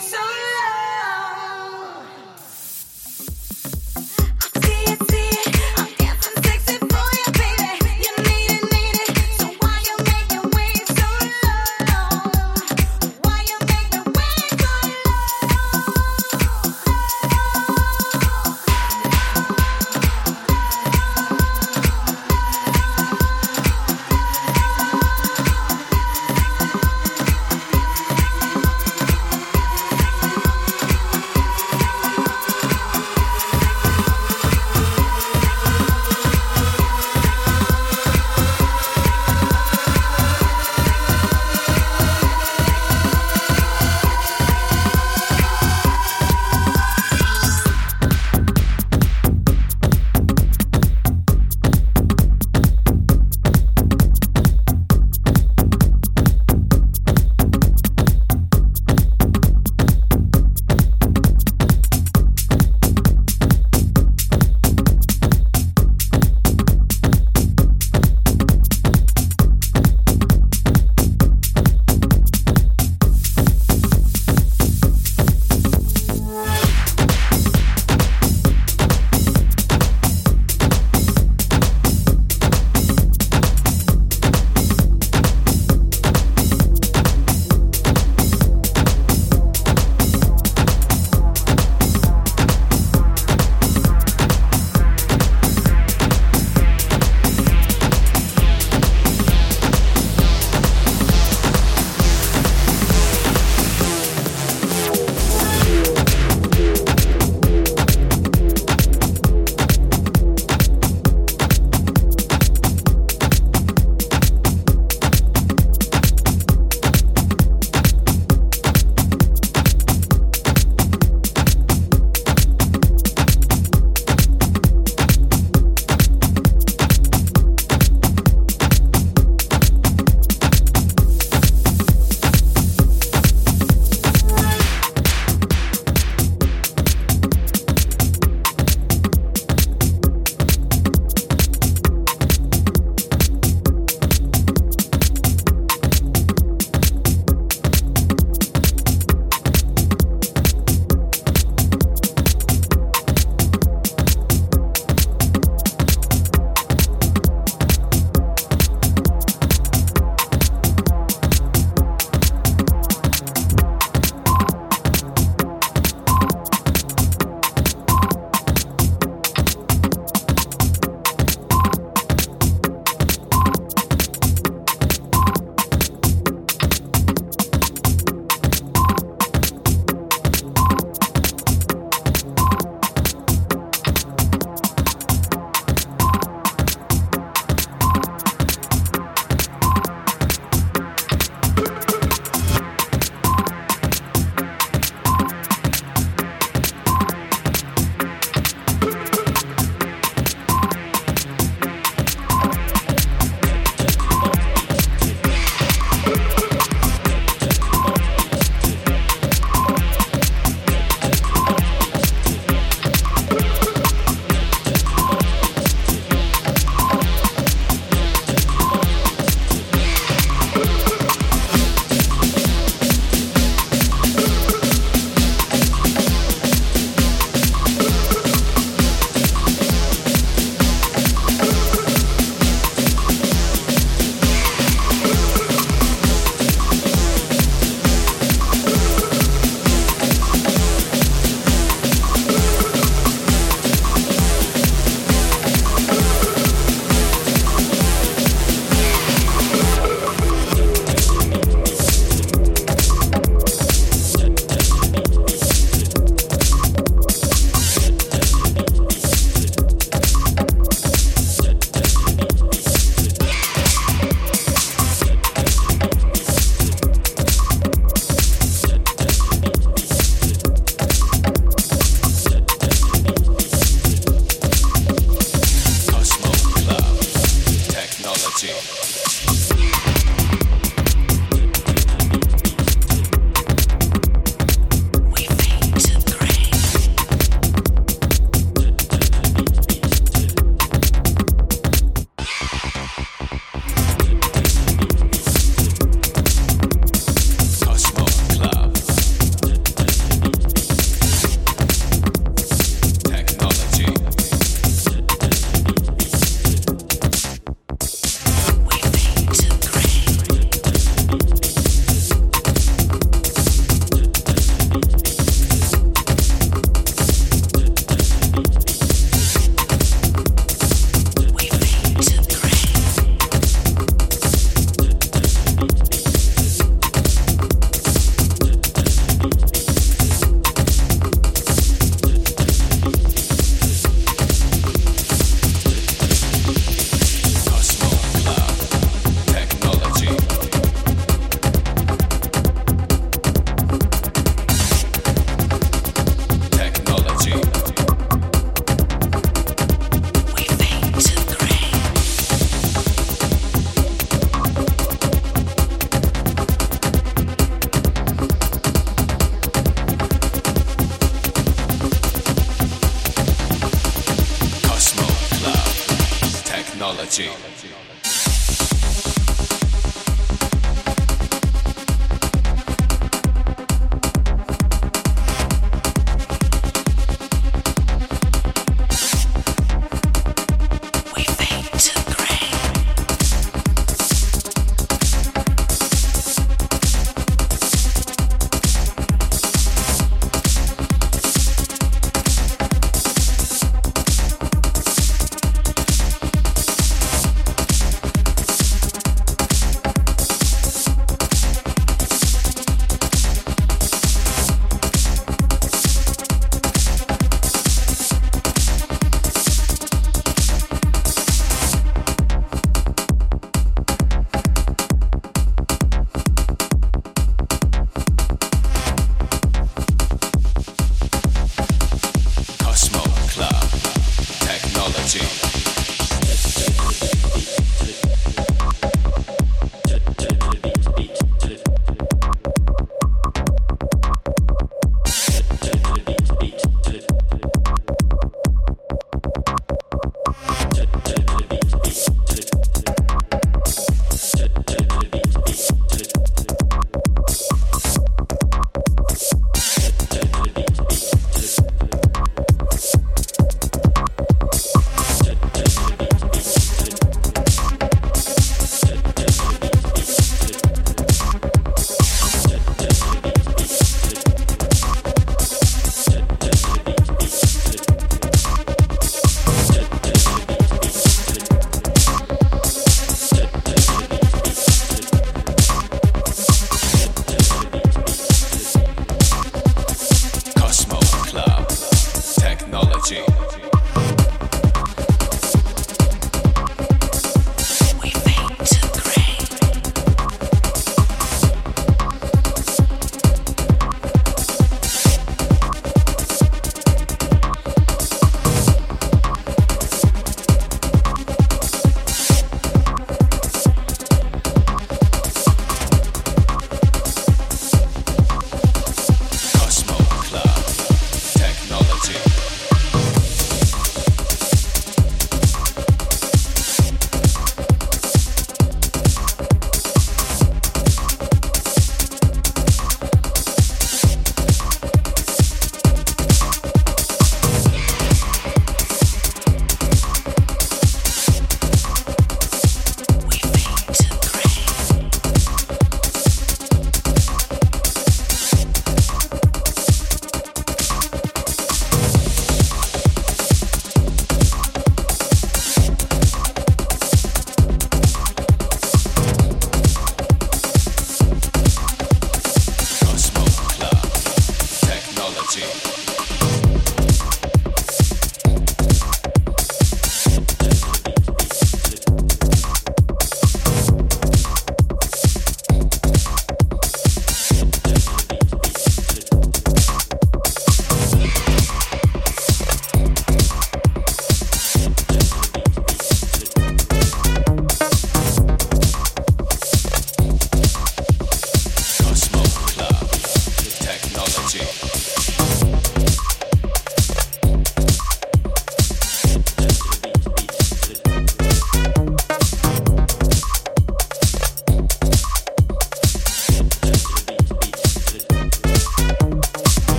so